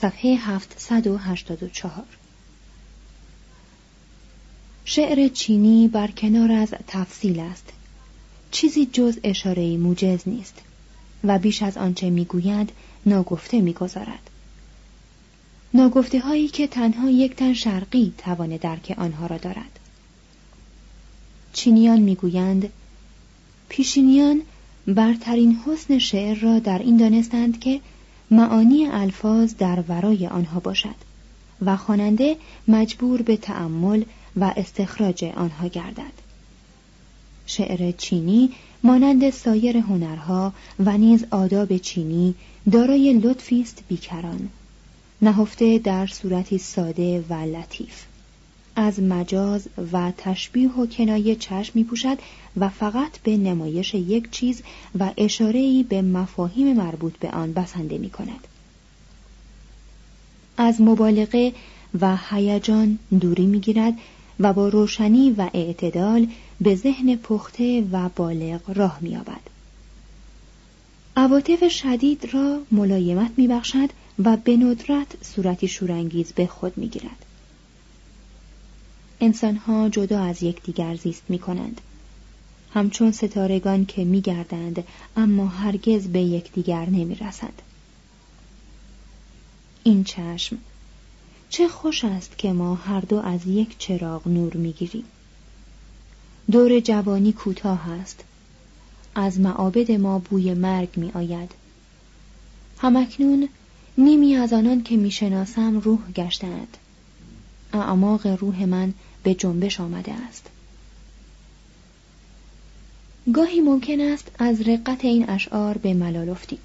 صفحه 784 شعر چینی بر کنار از تفصیل است. چیزی جز اشاره موجز نیست و بیش از آنچه می‌گویند ناگفته می‌گذارد. ناگفته هایی که تنها یک تن شرقی توان درک آنها را دارد. چینیان می‌گویند پیشینیان برترین حسن شعر را در این دانستند که معانی الفاظ در ورای آنها باشد و خواننده مجبور به تأمل و استخراج آنها گردد. شعر چینی مانند سایر هنرها و نیز آداب چینی دارای لطفی است بیکران. نهفته در صورتی ساده و لطیف. از مجاز و تشبیه و کنایه چشم می پوشد و فقط به نمایش یک چیز و اشاره‌ای به مفاهیم مربوط به آن بسنده می کند. از مبالغه و هیجان دوری می گیرد و با روشنی و اعتدال به ذهن پخته و بالغ راه می‌یابد. عواطف شدید را ملایمت میبخشد و به ندرت صورتی شورانگیز به خود می‌گیرد. انسانها جدا از یکدیگر زیست می کنند. همچون ستارگان که می گردند اما هرگز به یکدیگر نمی رسند. این چشم چه خوش است که ما هر دو از یک چراغ نور می‌گیریم دور جوانی کوتاه است از معابد ما بوی مرگ می آید همکنون نیمی از آنان که می‌شناسم روح گشتند اعماق روح من به جنبش آمده است گاهی ممکن است از رقت این اشعار به ملال افتیم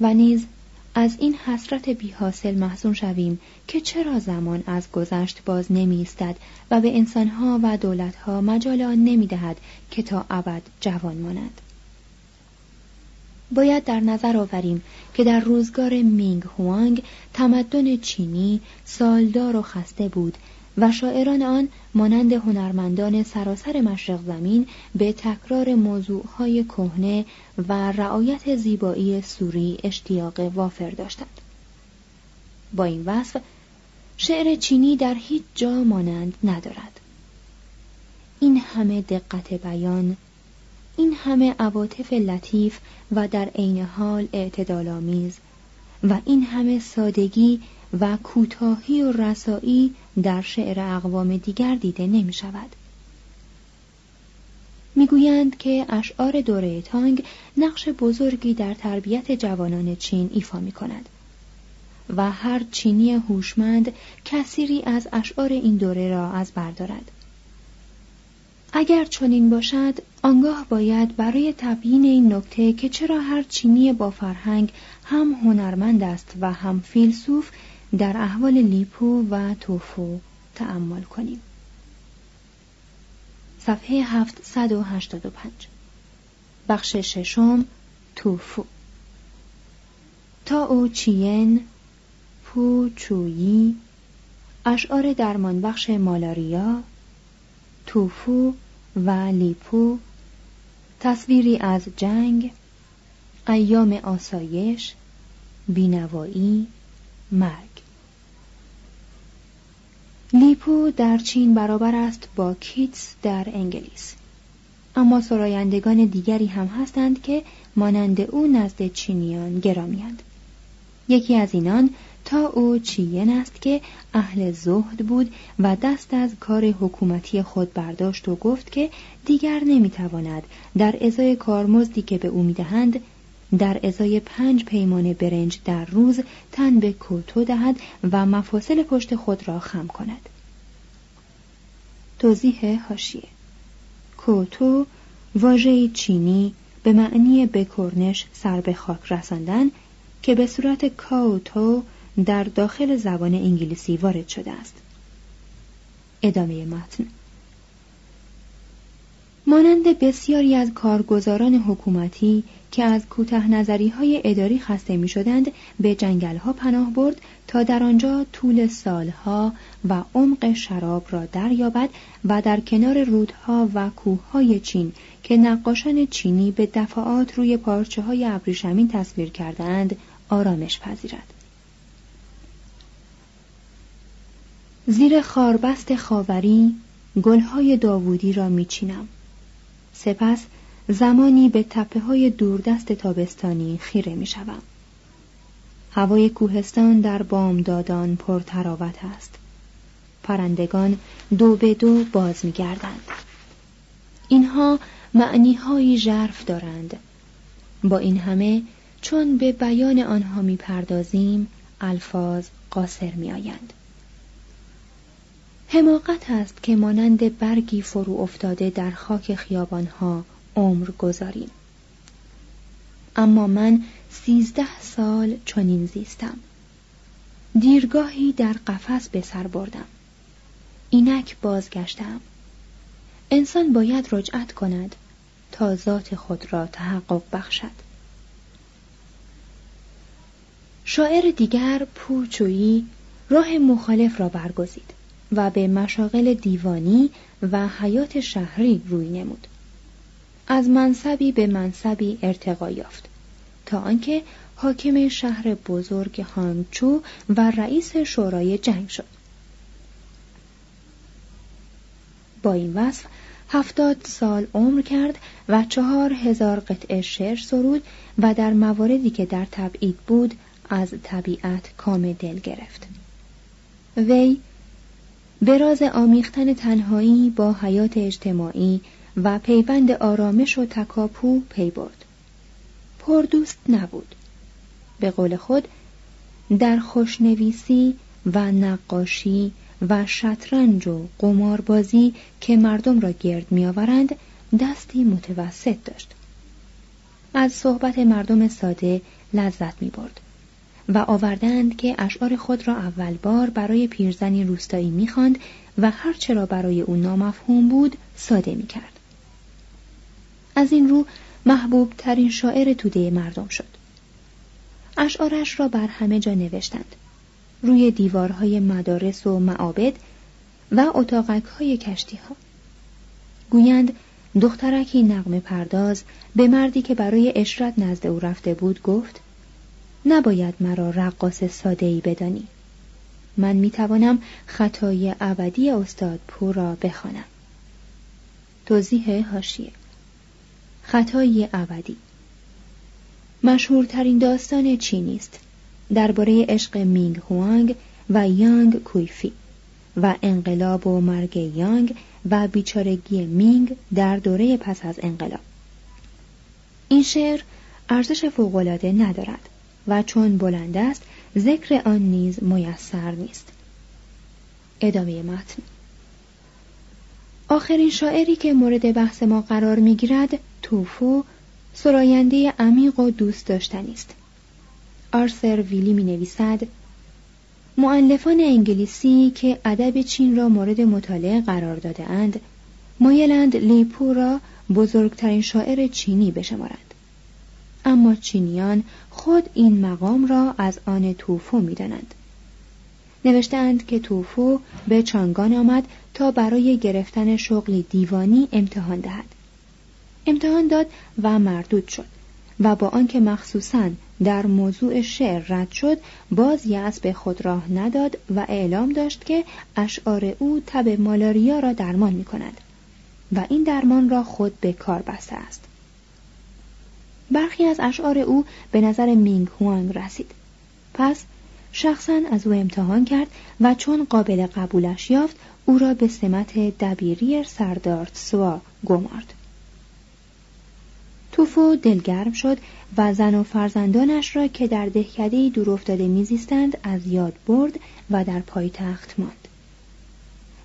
و نیز از این حسرت بی حاصل محزون شویم که چرا زمان از گذشت باز نمی ایستد و به انسانها و دولتها مجال آن نمی دهد که تا ابد جوان ماند. باید در نظر آوریم که در روزگار مینگ هوانگ تمدن چینی سالدار و خسته بود و شاعران آن مانند هنرمندان سراسر مشرق زمین به تکرار موضوعهای کهنه و رعایت زیبایی سوری اشتیاق وافر داشتند. با این وصف شعر چینی در هیچ جا مانند ندارد. این همه دقت بیان این همه عواطف لطیف و در عین حال اعتدالآمیز و این همه سادگی و کوتاهی و رسایی در شعر اقوام دیگر دیده نمی شود. می‌گویند که اشعار دوره تانگ نقش بزرگی در تربیت جوانان چین ایفا می کند و هر چینی هوشمند کثیری از اشعار این دوره را از بردارد. اگر چنین باشد آنگاه باید برای تبیین این نکته که چرا هر چینی با فرهنگ هم هنرمند است و هم فیلسوف در احوال لیپو و توفو تأمل کنیم. صفحه 785 بخش ششم توفو. تا او چین پو چویی اشعار درمانبخش مالاریا توفو و لیپو تصویری از جنگ ایام آسایش بینوایی مرگ. لیپو در چین برابر است با کیتس در انگلیس. اما سرایندگان دیگری هم هستند که مانند او نزد چینیان گرامیند یکی از اینان تا او چین است که اهل زهد بود و دست از کار حکومتی خود برداشت و گفت که دیگر نمی‌تواند در ازای کارمزدی که به او می‌دهند در ازای پنج پیمان برنج در روز تن به کوتو دهد و مفاصل پشت خود را خم کند. توضیح هاشیه کوتو واژه چینی به معنی بکرنش سر به خاک رساندن که به صورت کاوتو در داخل زبان انگلیسی وارد شده است ادامه متن مانند بسیاری از کارگزاران حکومتی که از کوته نظری های اداری خسته می شدند به جنگل ها پناه برد تا در آنجا طول سالها و عمق شراب را دریابد و در کنار رودها و کوههای چین که نقاشان چینی به دفعات روی پارچه های ابریشمین تصویر کردند آرامش پذیرد. زیر خاربست خاوری گلهای داوودی را میچینم سپس زمانی به تپه های دوردست تابستانی خیره می شوم. هوای کوهستان در بامدادان پرتراوت است. پرندگان دو به دو باز می گردند. اینها معنی ژرف دارند. با این همه چون به بیان آنها می پردازیم الفاظ قاصر می آیند. حماقت است که مانند برگی فرو افتاده در خاک خیابانها عمر گذاریم. اما من سیزده سال چنین زیستم. دیرگاهی در قفس به سر بردم. اینک بازگشتم. انسان باید رجعت کند تا ذات خود را تحقق بخشد. شاعر دیگر پوچویی راه مخالف را برگزید. و به مشاغل دیوانی و حیات شهری روی نمود. از منصبی به منصبی ارتقا یافت تا آنکه حاکم شهر بزرگ هانچو و رئیس شورای جنگ شد. با این وصف هفتاد سال عمر کرد و چهار هزار قطعه شعر سرود و در مواردی که در تبعید بود از طبیعت کام دل گرفت. وی به راز آمیختن تنهایی با حیات اجتماعی و پیوند آرامش و تکاپو پی برد. پردوست نبود. به قول خود در خوشنویسی و نقاشی و شطرنج و قماربازی که مردم را گرد میآورند دستی متوسط داشت. از صحبت مردم ساده لذت می برد و آوردند که اشعار خود را اول بار برای پیرزنی روستایی می‌خواند و هرچه را برای او نامفهوم بود ساده می‌کرد. از این رو محبوب ترین شاعر توده مردم شد. اشعارش را بر همه جا نوشتند. روی دیوارهای مدارس و معابد و اتاقک های کشتی ها گویند دخترکی نقم پرداز به مردی که برای اشرت نزد او رفته بود گفت نباید مرا رقاص ساده ای بدانی. من می توانم خطای ابدی استاد پور را بخوانم. توضیح هاشیه. خطای ابدی. مشهورترین داستان چینی است درباره عشق مینگ هوانگ و یانگ کویفی و انقلاب و مرگ یانگ و بیچارگی مینگ در دوره پس از انقلاب. این شعر ارزش فوقالعاده ندارد. و چون بلند است ذکر آن نیز میسر نیست. ادامه متن. آخرین شاعری که مورد بحث ما قرار می‌گیرد توفو سراینده عمیق و دوست داشتنی است. آرسر ویلی می نویسد معلفان انگلیسی که ادب چین را مورد مطالعه قرار داده اند مایلند لیپو را بزرگترین شاعر چینی بشمارند. اما چینیان خود این مقام را از آن توفو می دانند. نوشتند که توفو به چانگان آمد تا برای گرفتن شغلی دیوانی امتحان دهد امتحان داد و مردود شد و با آنکه مخصوصا در موضوع شعر رد شد باز یأس به خود راه نداد و اعلام داشت که اشعار او تب مالاریا را درمان می کند و این درمان را خود به کار بسته است برخی از اشعار او به نظر مینگ هوانگ رسید. پس شخصا از او امتحان کرد و چون قابل قبولش یافت او را به سمت دبیری سردارت سوا گمارد. توفو دلگرم شد و زن و فرزندانش را که در دهکده دور افتاده میزیستند از یاد برد و در پایتخت ماند.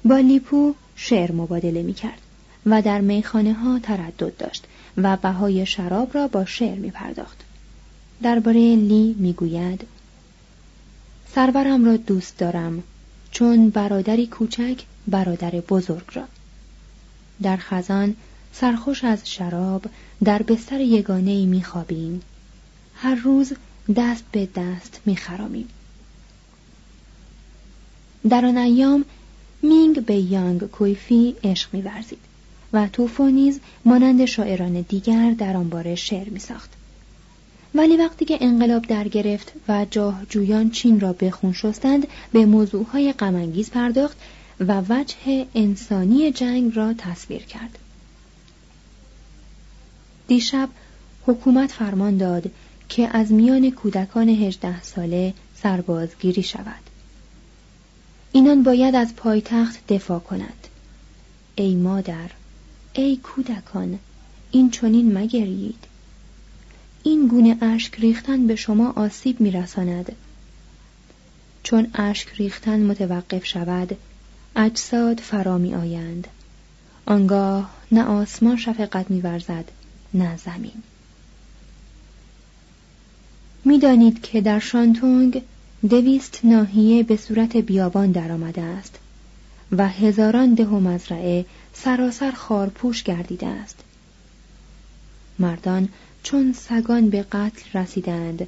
با لیپو شعر مبادله می کرد و در میخانه ها تردد داشت. و بهای شراب را با شعر می پرداخت. درباره لی می گوید سرورم را دوست دارم چون برادری کوچک برادر بزرگ را در خزان سرخوش از شراب در بستر یگانه ای می خوابیم. هر روز دست به دست می خرامیم. در آن ایام مینگ به یانگ کویفی عشق می ورزید و توفو نیز مانند شاعران دیگر در آن باره شعر می ساخت. ولی وقتی که انقلاب در گرفت و جاهجویان چین را به خون شستند به موضوعهای غمانگیز پرداخت و وجه انسانی جنگ را تصویر کرد. دیشب حکومت فرمان داد که از میان کودکان هجده ساله سربازگیری شود. اینان باید از پایتخت دفاع کند. ای مادر، ای کودکان، این چنین مگرید. این گونه اشک ریختن به شما آسیب میرساند. چون اشک ریختن متوقف شود، اجساد فرا می آیند. آنگاه نه آسمان شفقت میورزد نه زمین می‌دانید که در شانتونگ دویست ناحیه به صورت بیابان درآمده است و هزاران ده و مزرعه سراسر خارپوش گردیده است مردان چون سگان به قتل رسیدند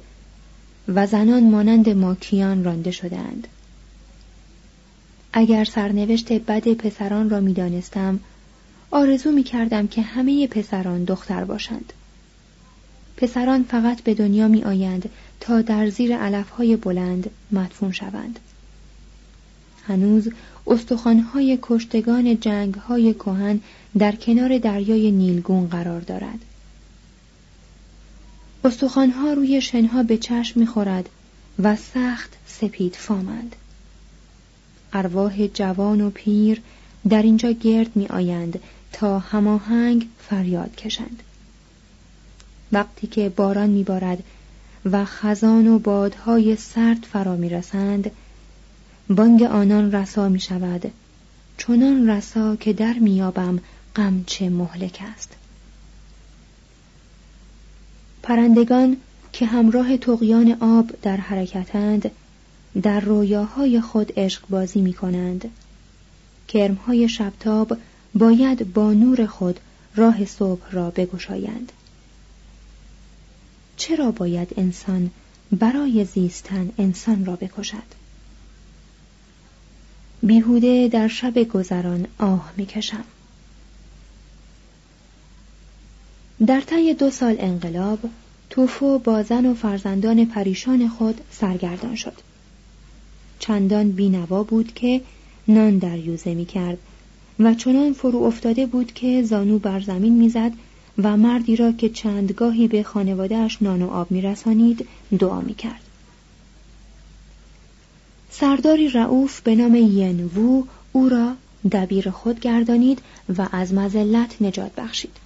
و زنان مانند ماکیان رانده شدند اگر سرنوشت بد پسران را می‌دانستم آرزو می کردم که همه پسران دختر باشند. پسران فقط به دنیا می آیند تا در زیر علفهای بلند مدفون شوند. هنوز استخوانهای کشتگان جنگهای کهن در کنار دریای نیلگون قرار دارد. استخوانها روی شنها به چشم می‌خورد و سخت سپید فامند. ارواح جوان و پیر در اینجا گرد می آیند تا هماهنگ فریاد کشند وقتی که باران میبارد و خزان و بادهای سرد فرا می‌رسند بانگ آنان رسا می شود. چنان رسا که در میابم غمچه مهلک است. پرندگان که همراه تقیان آب در حرکتند در رویاهای خود عشق بازی می کنند. کرمهای شبتاب باید با نور خود راه صبح را بگشایند. چرا باید انسان برای زیستن انسان را بکشد؟ بیهوده در شب گذران آه می‌کشم. در طی دو سال انقلاب توفو با زن و فرزندان پریشان خود سرگردان شد. چندان بینوا بود که نان در یوزه می کرد و چنان فرو افتاده بود که زانو بر زمین می‌زد و مردی را که چندگاهی به خانوادهش نان و آب میرسانید دعا می‌کرد. سرداری رعوف به نام ینوو او را دبیر خود گردانید و از مزلت نجات بخشید.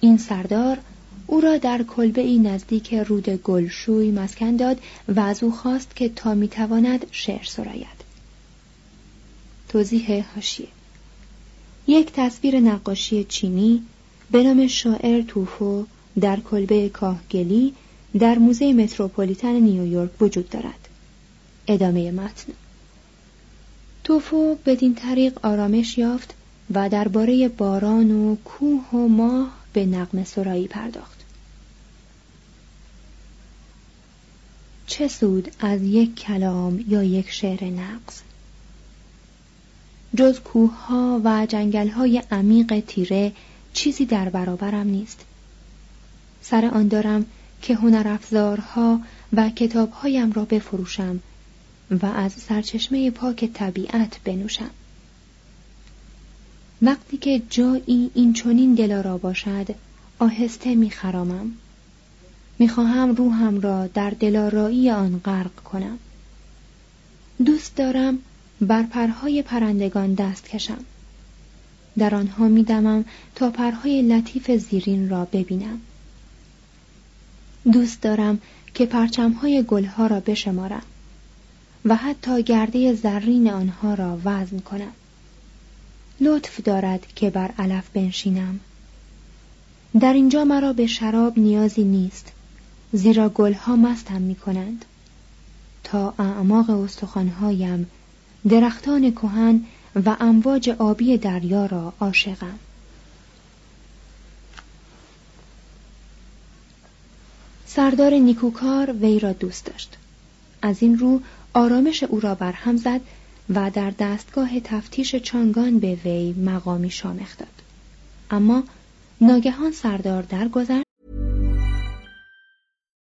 این سردار او را در کلبه ای نزدیک رود گلشوی مسکن داد و از او خواست که تا می‌تواند شعر سراید. توضیح هاشیه یک تصویر نقاشی چینی به نام شاعر توفو در کلبه کاهگلی در موزه متروپولیتن نیویورک وجود دارد. ادامه متن. توفو بدین طریق آرامش یافت و درباره باران و کوه و ماه به نقم سرایی پرداخت. چه سود از یک کلام یا یک شعر نقص جز کوه ها و جنگل های عمیق تیره چیزی در برابرم نیست. سر آن دارم که هنر افزارها و کتابهایم را بفروشم و از سرچشمه پاک طبیعت بنوشم. وقتی که جایی این چنین دلارا باشد آهسته میخرامم می‌خواهم روحم را در دلارایی آن غرق کنم. دوست دارم بر پرهای پرندگان دست کشم. در آنها میدمم تا پرهای لطیف زیرین را ببینم. دوست دارم که پرچمهای گلها را بشمارم. و حتی گرده زرین آنها را وزن کنم. لطف دارد که بر علف بنشینم. در اینجا مرا به شراب نیازی نیست زیرا گلها مستم می کنند تا اعماق استخوانهایم درختان کهن و امواج آبی دریا را عاشقم. سردار نیکوکار وی را دوست داشت. از این رو آرامش او را برهم زد و در دستگاه تفتیش چانگان به وی مقامی شامخ داد اما ناگهان سردار درگذشت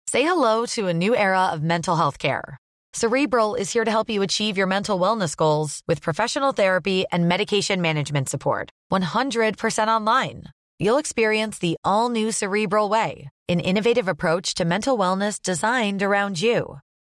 Say hello to a new era of mental health care. Cerebral is here to help you achieve your mental wellness goals with professional therapy and medication management support. 100% online. You'll experience the all new Cerebral Way, an innovative approach to mental wellness designed around you.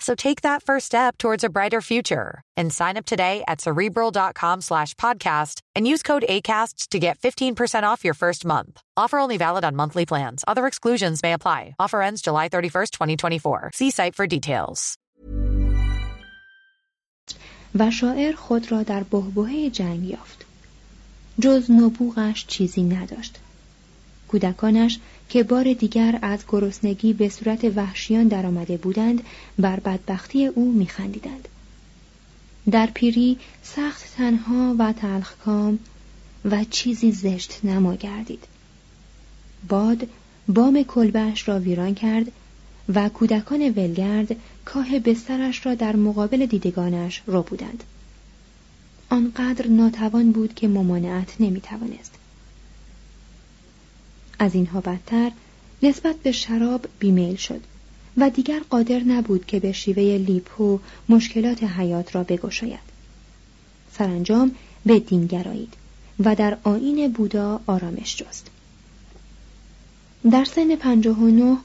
So take that first step towards a brighter future and sign up today at cerebral.com slash podcast and use code ACasts to get 15% off your first month. Offer only valid on monthly plans. Other exclusions may apply. Offer ends July 31st, 2024. See site for details. و شاعر خود را در بهبهه جنگ یافت. جز نبوغش چیزی نداشت. کودکانش که بار دیگر از گرسنگی به صورت وحشیان درآمده بودند بر بدبختی او میخندیدند. در پیری سخت تنها و تلخکام و چیزی زشت نما گردید. باد بام کلبهش را ویران کرد و کودکان ولگرد کاه بسترش را در مقابل دیدگانش رو بودند. آنقدر ناتوان بود که ممانعت نمی‌توانست. از اینها بدتر نسبت به شراب بیمیل شد و دیگر قادر نبود که به شیوه لیپو مشکلات حیات را بگشاید. سرانجام به دین گرایید و در آین بودا آرامش جست. در سن پنجاه و نه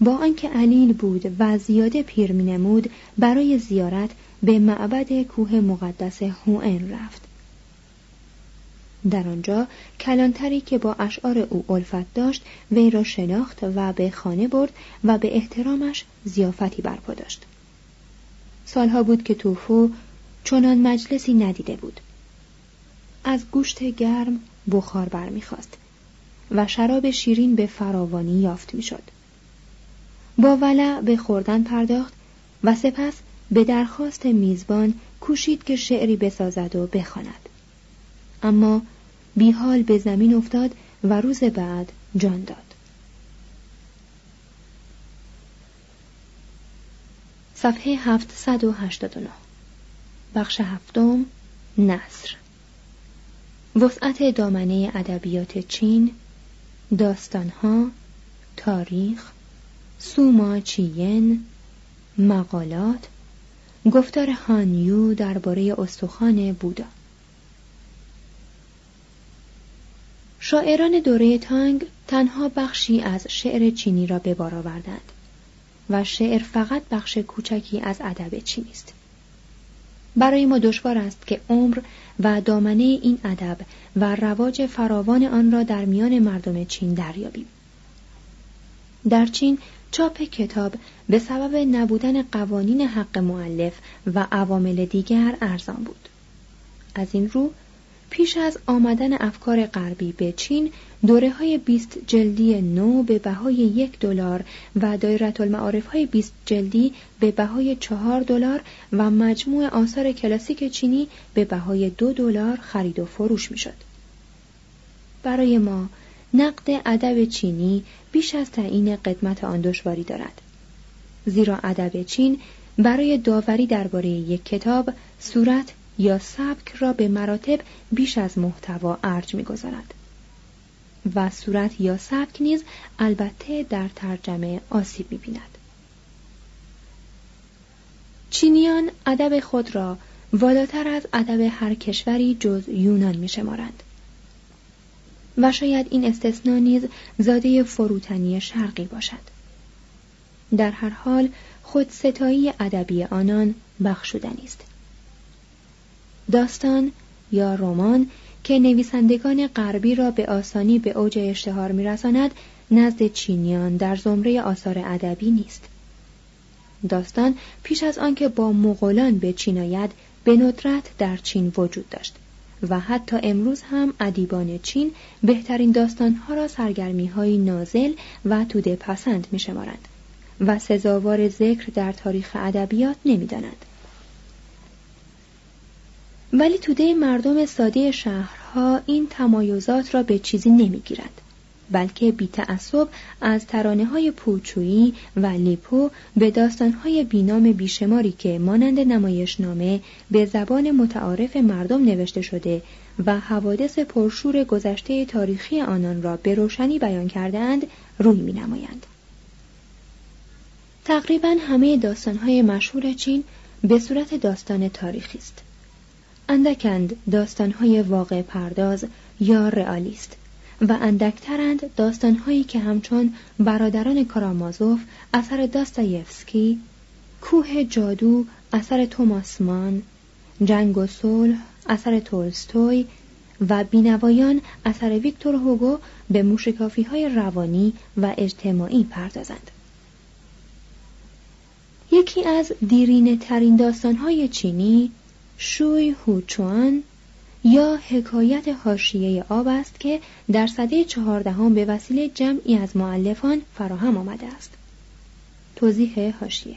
با آنکه علیل بود و زیاده پیر می نمود برای زیارت به معبد کوه مقدس هوئن رفت. در آنجا کلانتری که با اشعار او الفت داشت وی را شناخت و به خانه برد و به احترامش زیافتی برپا داشت. سالها بود که توفو چنان مجلسی ندیده بود. از گوشت گرم بخار برمیخواست و شراب شیرین به فراوانی یافت می‌شد. با ولع به خوردن پرداخت و سپس به درخواست میزبان کوشید که شعری بسازد و بخواند. اما بیحال به زمین افتاد و روز بعد جان داد. صفحه 789 بخش هفتم نصر. وسعت دامنه ادبیات چین داستانها تاریخ سوما چیین مقالات گفتار هانیو درباره استخوان بودا. شاعران دوره تانگ تنها بخشی از شعر چینی را به بار آوردند و شعر فقط بخش کوچکی از ادب چینی است. برای ما دشوار است که عمر و دامنه این ادب و رواج فراوان آن را در میان مردم چین دریابیم. در چین چاپ کتاب به سبب نبودن قوانین حق معلف و عوامل دیگر ارزان بود. از این رو پیش از آمدن افکار غربی به چین دوره های 20 جلدی نو به بهای یک دلار و دایره المعارف های 20 جلدی به بهای چهار دلار و مجموع آثار کلاسیک چینی به بهای دو دلار خرید و فروش می‌شد. برای ما نقد ادب چینی بیش از تعیین قدمت آن دشواری دارد زیرا ادب چین برای داوری درباره یک کتاب صورت یا سبک را به مراتب بیش از محتوا ارج می‌گذارد. و صورت یا سبک نیز البته در ترجمه آسیب می‌بیند. چینیان ادب خود را والاتر از ادب هر کشوری جز یونان میشمارند. و شاید این استثنا نیز زاده فروتنی شرقی باشد. در هر حال خود ستایی ادبی آنان بخشودنی است داستان یا رمان که نویسندگان غربی را به آسانی به اوج اشتهار میرساند نزد چینیان در زمره آثار ادبی نیست داستان پیش از آنکه با مغولان به چین آید به ندرت در چین وجود داشت و حتی امروز هم ادیبان چین بهترین داستانها را سرگرمی های نازل و توده پسند می شمارند و سزاوار ذکر در تاریخ ادبیات نمی‌دانند. ولی توده مردم ساده شهرها این تمایزات را به چیزی نمی‌گیرد بلکه بی تعصب از ترانه های پوچویی و لیپو به داستان های بینام بیشماری که مانند نمایشنامه به زبان متعارف مردم نوشته شده و حوادث پرشور گذشته تاریخی آنان را به روشنی بیان کردهاند روی می نمایند. تقریبا همه داستانهای مشهور چین به صورت داستان تاریخی است. اندکند داستانهای واقع پرداز یا رئالیست و اندکترند داستانهایی که همچون برادران کارامازوف اثر داستایفسکی، کوه جادو اثر توماس مان، جنگ و صلح اثر تولستوی و بینوایان اثر ویکتور هوگو به موشکافی های روانی و اجتماعی پردازند. یکی از دیرینه ترین داستان های چینی شوی هوچوان یا حکایت حاشیه آب است که در سده چهاردهم به وسیله جمعی از معلفان فراهم آمده است. توضیح حاشیه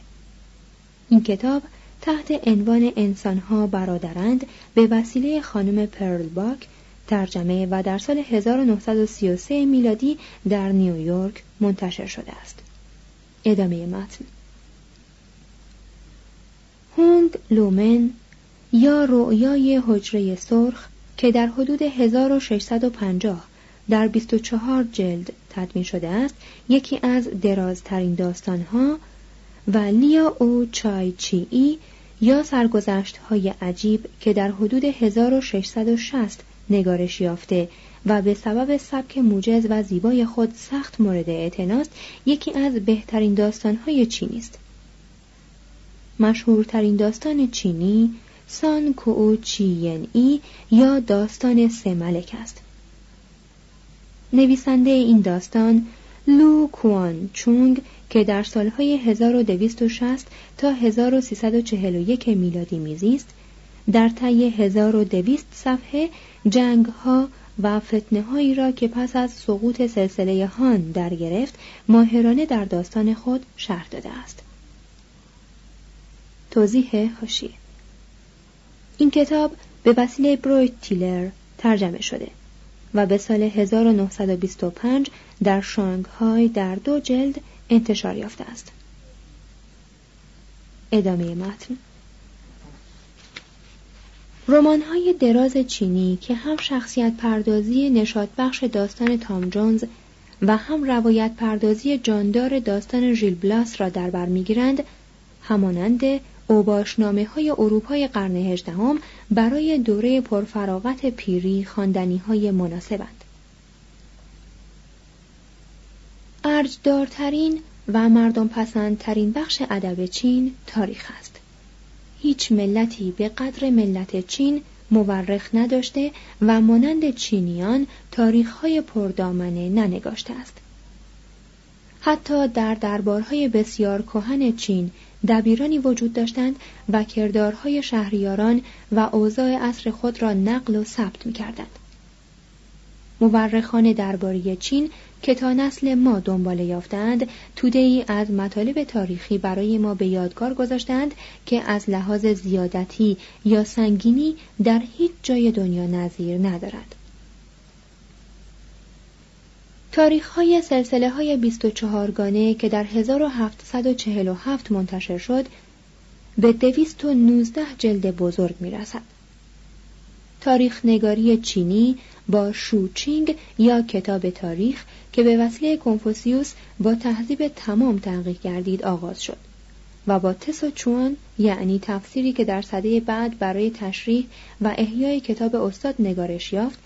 این کتاب تحت عنوان انسانها برادرند به وسیله خانم پرل باک ترجمه و در سال 1933 میلادی در نیویورک منتشر شده است. ادامه متن هونگ لومن یا رؤیای حجره سرخ که در حدود 1650 در 24 جلد تدوین شده است یکی از درازترین داستانها و لیا او چای چی یا سرگذشت های عجیب که در حدود 1660 نگارش یافته و به سبب سبک موجز و زیبای خود سخت مورد اعتناست یکی از بهترین داستانهای چینی است. مشهورترین داستان چینی سان کو چین ای یا داستان سه ملک است نویسنده این داستان لو کوان چونگ که در سالهای 1260 تا 1341 میلادی میزیست در طی 1200 صفحه جنگ ها و فتنه هایی را که پس از سقوط سلسله هان در گرفت ماهرانه در داستان خود شرح داده است. توضیح حاشیه این کتاب به وسیله برویت تیلر ترجمه شده و به سال 1925 در شانگهای در دو جلد انتشار یافته است. ادامه متن رمان های دراز چینی که هم شخصیت پردازی نشاد بخش داستان تام جونز و هم روایت پردازی جاندار داستان ژیل بلاس را در بر می‌گیرند همانند اوباشنامه های اروپای قرن هجدهم برای دوره پرفراغت پیری خواندنی های مناسبند. ارجدارترین و مردم پسندترین بخش ادب چین تاریخ است. هیچ ملتی به قدر ملت چین مورخ نداشته و مانند چینیان تاریخهای پردامنه ننگاشته است. حتی در دربارهای بسیار کهن چین دبیرانی وجود داشتند و کردارهای شهریاران و اوضاع عصر خود را نقل و ثبت می کردند. مورخان درباره چین که تا نسل ما دنبال یافتند توده ای از مطالب تاریخی برای ما به یادگار گذاشتند که از لحاظ زیادتی یا سنگینی در هیچ جای دنیا نظیر ندارد. تاریخ های سلسله های 24 گانه که در 1747 منتشر شد به 219 جلد بزرگ می رسد. تاریخ نگاری چینی با شوچینگ یا کتاب تاریخ که به وسیله کنفوسیوس با تهذیب تمام تحقیق گردید آغاز شد و با تسو چوان یعنی تفسیری که در صده بعد برای تشریح و احیای کتاب استاد نگارش یافت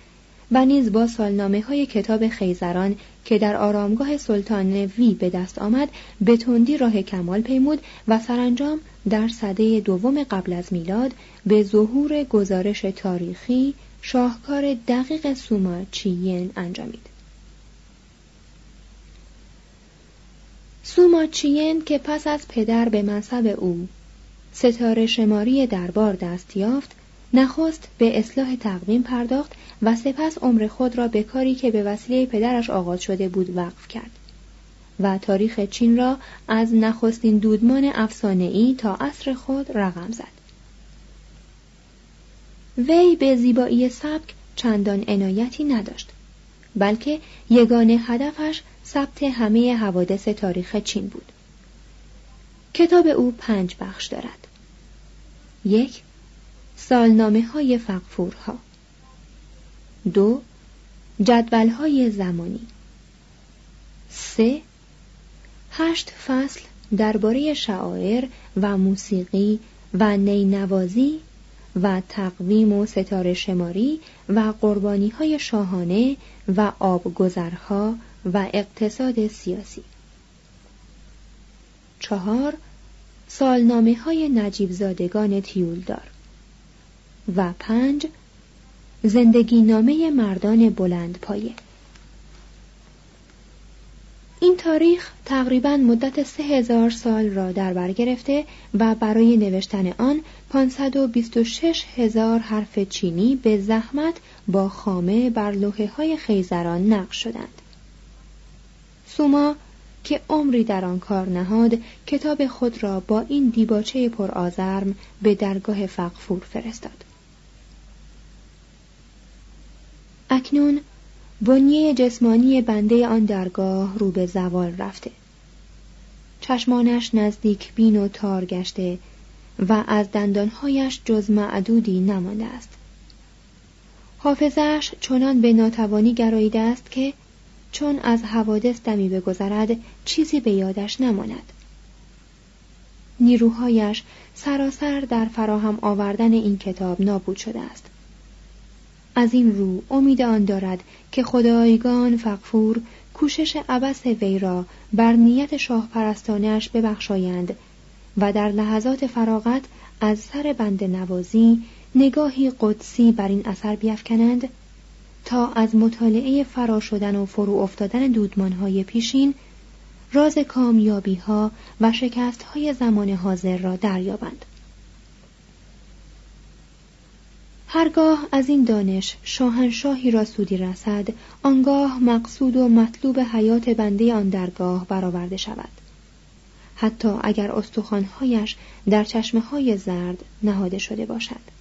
و نیز با سالنامه های کتاب خیزران که در آرامگاه سلطان وی به دست آمد به تندی راه کمال پیمود و سرانجام در صده دوم قبل از میلاد به ظهور گزارش تاریخی شاهکار دقیق سوما چیین انجامید. سوما چیین که پس از پدر به منصب او ستاره شماری دربار دست یافت نخست به اصلاح تقویم پرداخت و سپس عمر خود را به کاری که به وسیله پدرش آغاز شده بود وقف کرد. و تاریخ چین را از نخستین دودمان ای تا عصر خود رقم زد. وی به زیبایی سبک چندان عنایتی نداشت بلکه یگانه هدفش ثبت همه حوادث تاریخ چین بود. کتاب او پنج بخش دارد. یک سالنامه های فقفورها. دو جدول های زمانی. سه هشت فصل درباره شعائر و موسیقی و نینوازی و تقویم و ستاره شماری و قربانی های شاهانه و آبگذرها و اقتصاد سیاسی. چهار سالنامه های نجیب زادگان تیولدار. و پنج زندگی نامه مردان بلند پایه این تاریخ تقریبا مدت سه هزار سال را در بر گرفته و برای نوشتن آن 526 هزار حرف چینی به زحمت با خامه بر لوحه های خیزران نقش شدند. سوما که عمری در آن کار نهاد کتاب خود را با این دیباچه پرآزرم به درگاه فقفور فرستاد. اکنون بنیه جسمانی بنده آن درگاه رو به زوال رفته. چشمانش نزدیک بین و تار گشته و از دندانهایش جز معدودی نمانده است. حافظش چنان به ناتوانی گراییده است که چون از حوادث دمی بگذرد چیزی به یادش نماند. نیروهایش سراسر در فراهم آوردن این کتاب نابود شده است. از این رو امید آن دارد که خدایگان فقفور کوشش عبس وی را بر نیت شاه پرستانش ببخشایند و در لحظات فراغت از سر بند نوازی نگاهی قدسی بر این اثر بیافکنند تا از مطالعه فرا شدن و فرو افتادن دودمانهای پیشین راز کامیابی ها و شکست های زمان حاضر را دریابند. هرگاه از این دانش شاهنشاهی را سودی رسد آنگاه مقصود و مطلوب حیات بنده آن درگاه برآورده شود. حتی اگر استخوانهایش در چشمه های زرد نهاده شده باشد.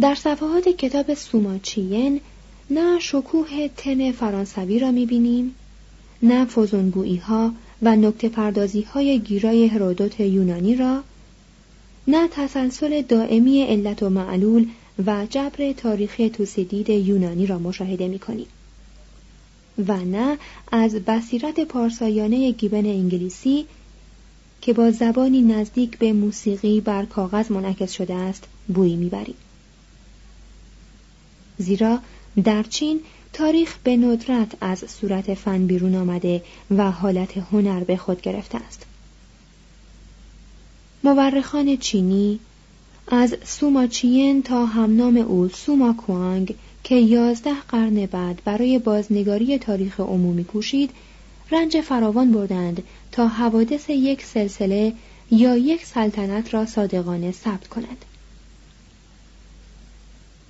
در صفحات کتاب سوماچین نه شکوه تن فرانسوی را می‌بینیم نه فوزونگویی ها و نکته پردازی های گیرای هرودوت یونانی را نه تسلسل دائمی علت و معلول و جبر تاریخی توسیدید یونانی را مشاهده می کنیم. و نه از بصیرت پارسایانه گیبن انگلیسی که با زبانی نزدیک به موسیقی بر کاغذ منعکس شده است بویی می‌بریم زیرا در چین تاریخ به ندرت از صورت فن بیرون آمده و حالت هنر به خود گرفته است مورخان چینی از سوما چین تا همنام او سوما کوانگ که یازده قرن بعد برای بازنگاری تاریخ عمومی کوشید رنج فراوان بردند تا حوادث یک سلسله یا یک سلطنت را صادقانه ثبت کند.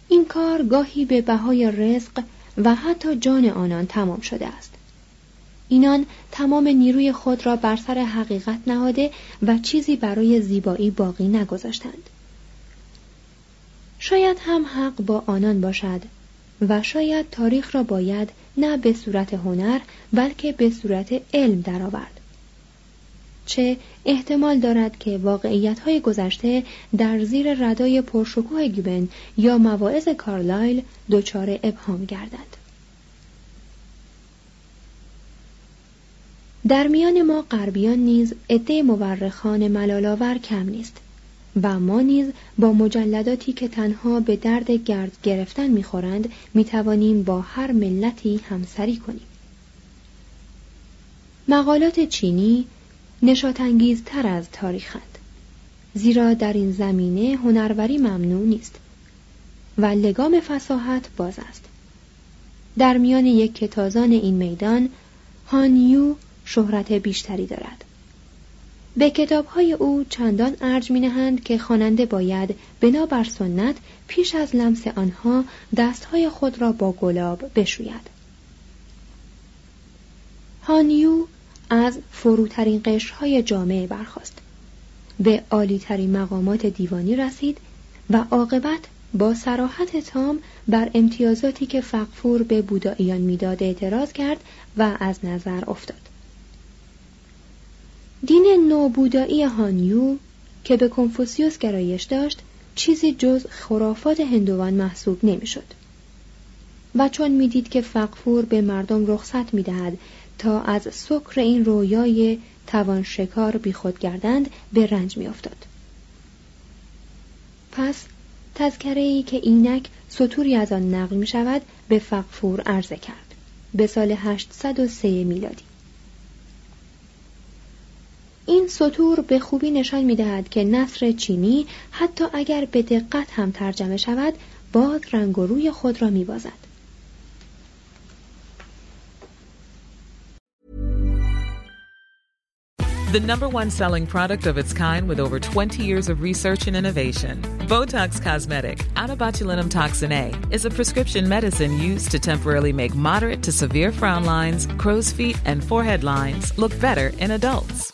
این کار گاهی به بهای رزق و حتی جان آنان تمام شده است. اینان تمام نیروی خود را بر سر حقیقت نهاده و چیزی برای زیبایی باقی نگذاشتند. شاید هم حق با آنان باشد و شاید تاریخ را باید نه به صورت هنر بلکه به صورت علم درآورد. چه احتمال دارد که واقعیت های گذشته در زیر ردای پرشکوه گیبن یا مواعظ کارلایل دچار ابهام گردد. در میان ما غربیان نیز عده مورخان ملالآور کم نیست و ما نیز با مجلداتی که تنها به درد گرد گرفتن می‌خورند می‌توانیم با هر ملتی همسری کنیم. مقالات چینی نشاتانگیزتر از تاریخند زیرا در این زمینه هنروری ممنوع نیست و لگام فساحت باز است. در میان یک کتازان این میدان هانیو شهرت بیشتری دارد به کتابهای او چندان ارج می نهند که خواننده باید بنابر سنت پیش از لمس آنها دستهای خود را با گلاب بشوید. هانیو از فروترین قشرهای جامعه برخواست. به عالیترین مقامات دیوانی رسید و عاقبت با سراحت تام بر امتیازاتی که فقفور به بوداییان می‌داد اعتراض کرد و از نظر افتاد. دین نوبودایی هانیو که به کنفوسیوس گرایش داشت چیزی جز خرافات هندوان محسوب نمی‌شد. و چون می‌دید که فقفور به مردم رخصت می‌دهد تا از سکر این رویای توان شکار بیخود گردند به رنج میافتاد. پس تذکره ای که اینک سطوری از آن نقل می شود به فقفور عرضه کرد. به سال 803 میلادی. این سطور به خوبی نشان می دهد که نصر چینی حتی اگر به دقت هم ترجمه شود باز رنگ و روی خود را می بازد. The number one selling product of its kind with over 20 years of research and innovation. Botox Cosmetic, out toxin A, is a prescription medicine used to temporarily make moderate to severe frown lines, crow's feet, and forehead lines look better in adults.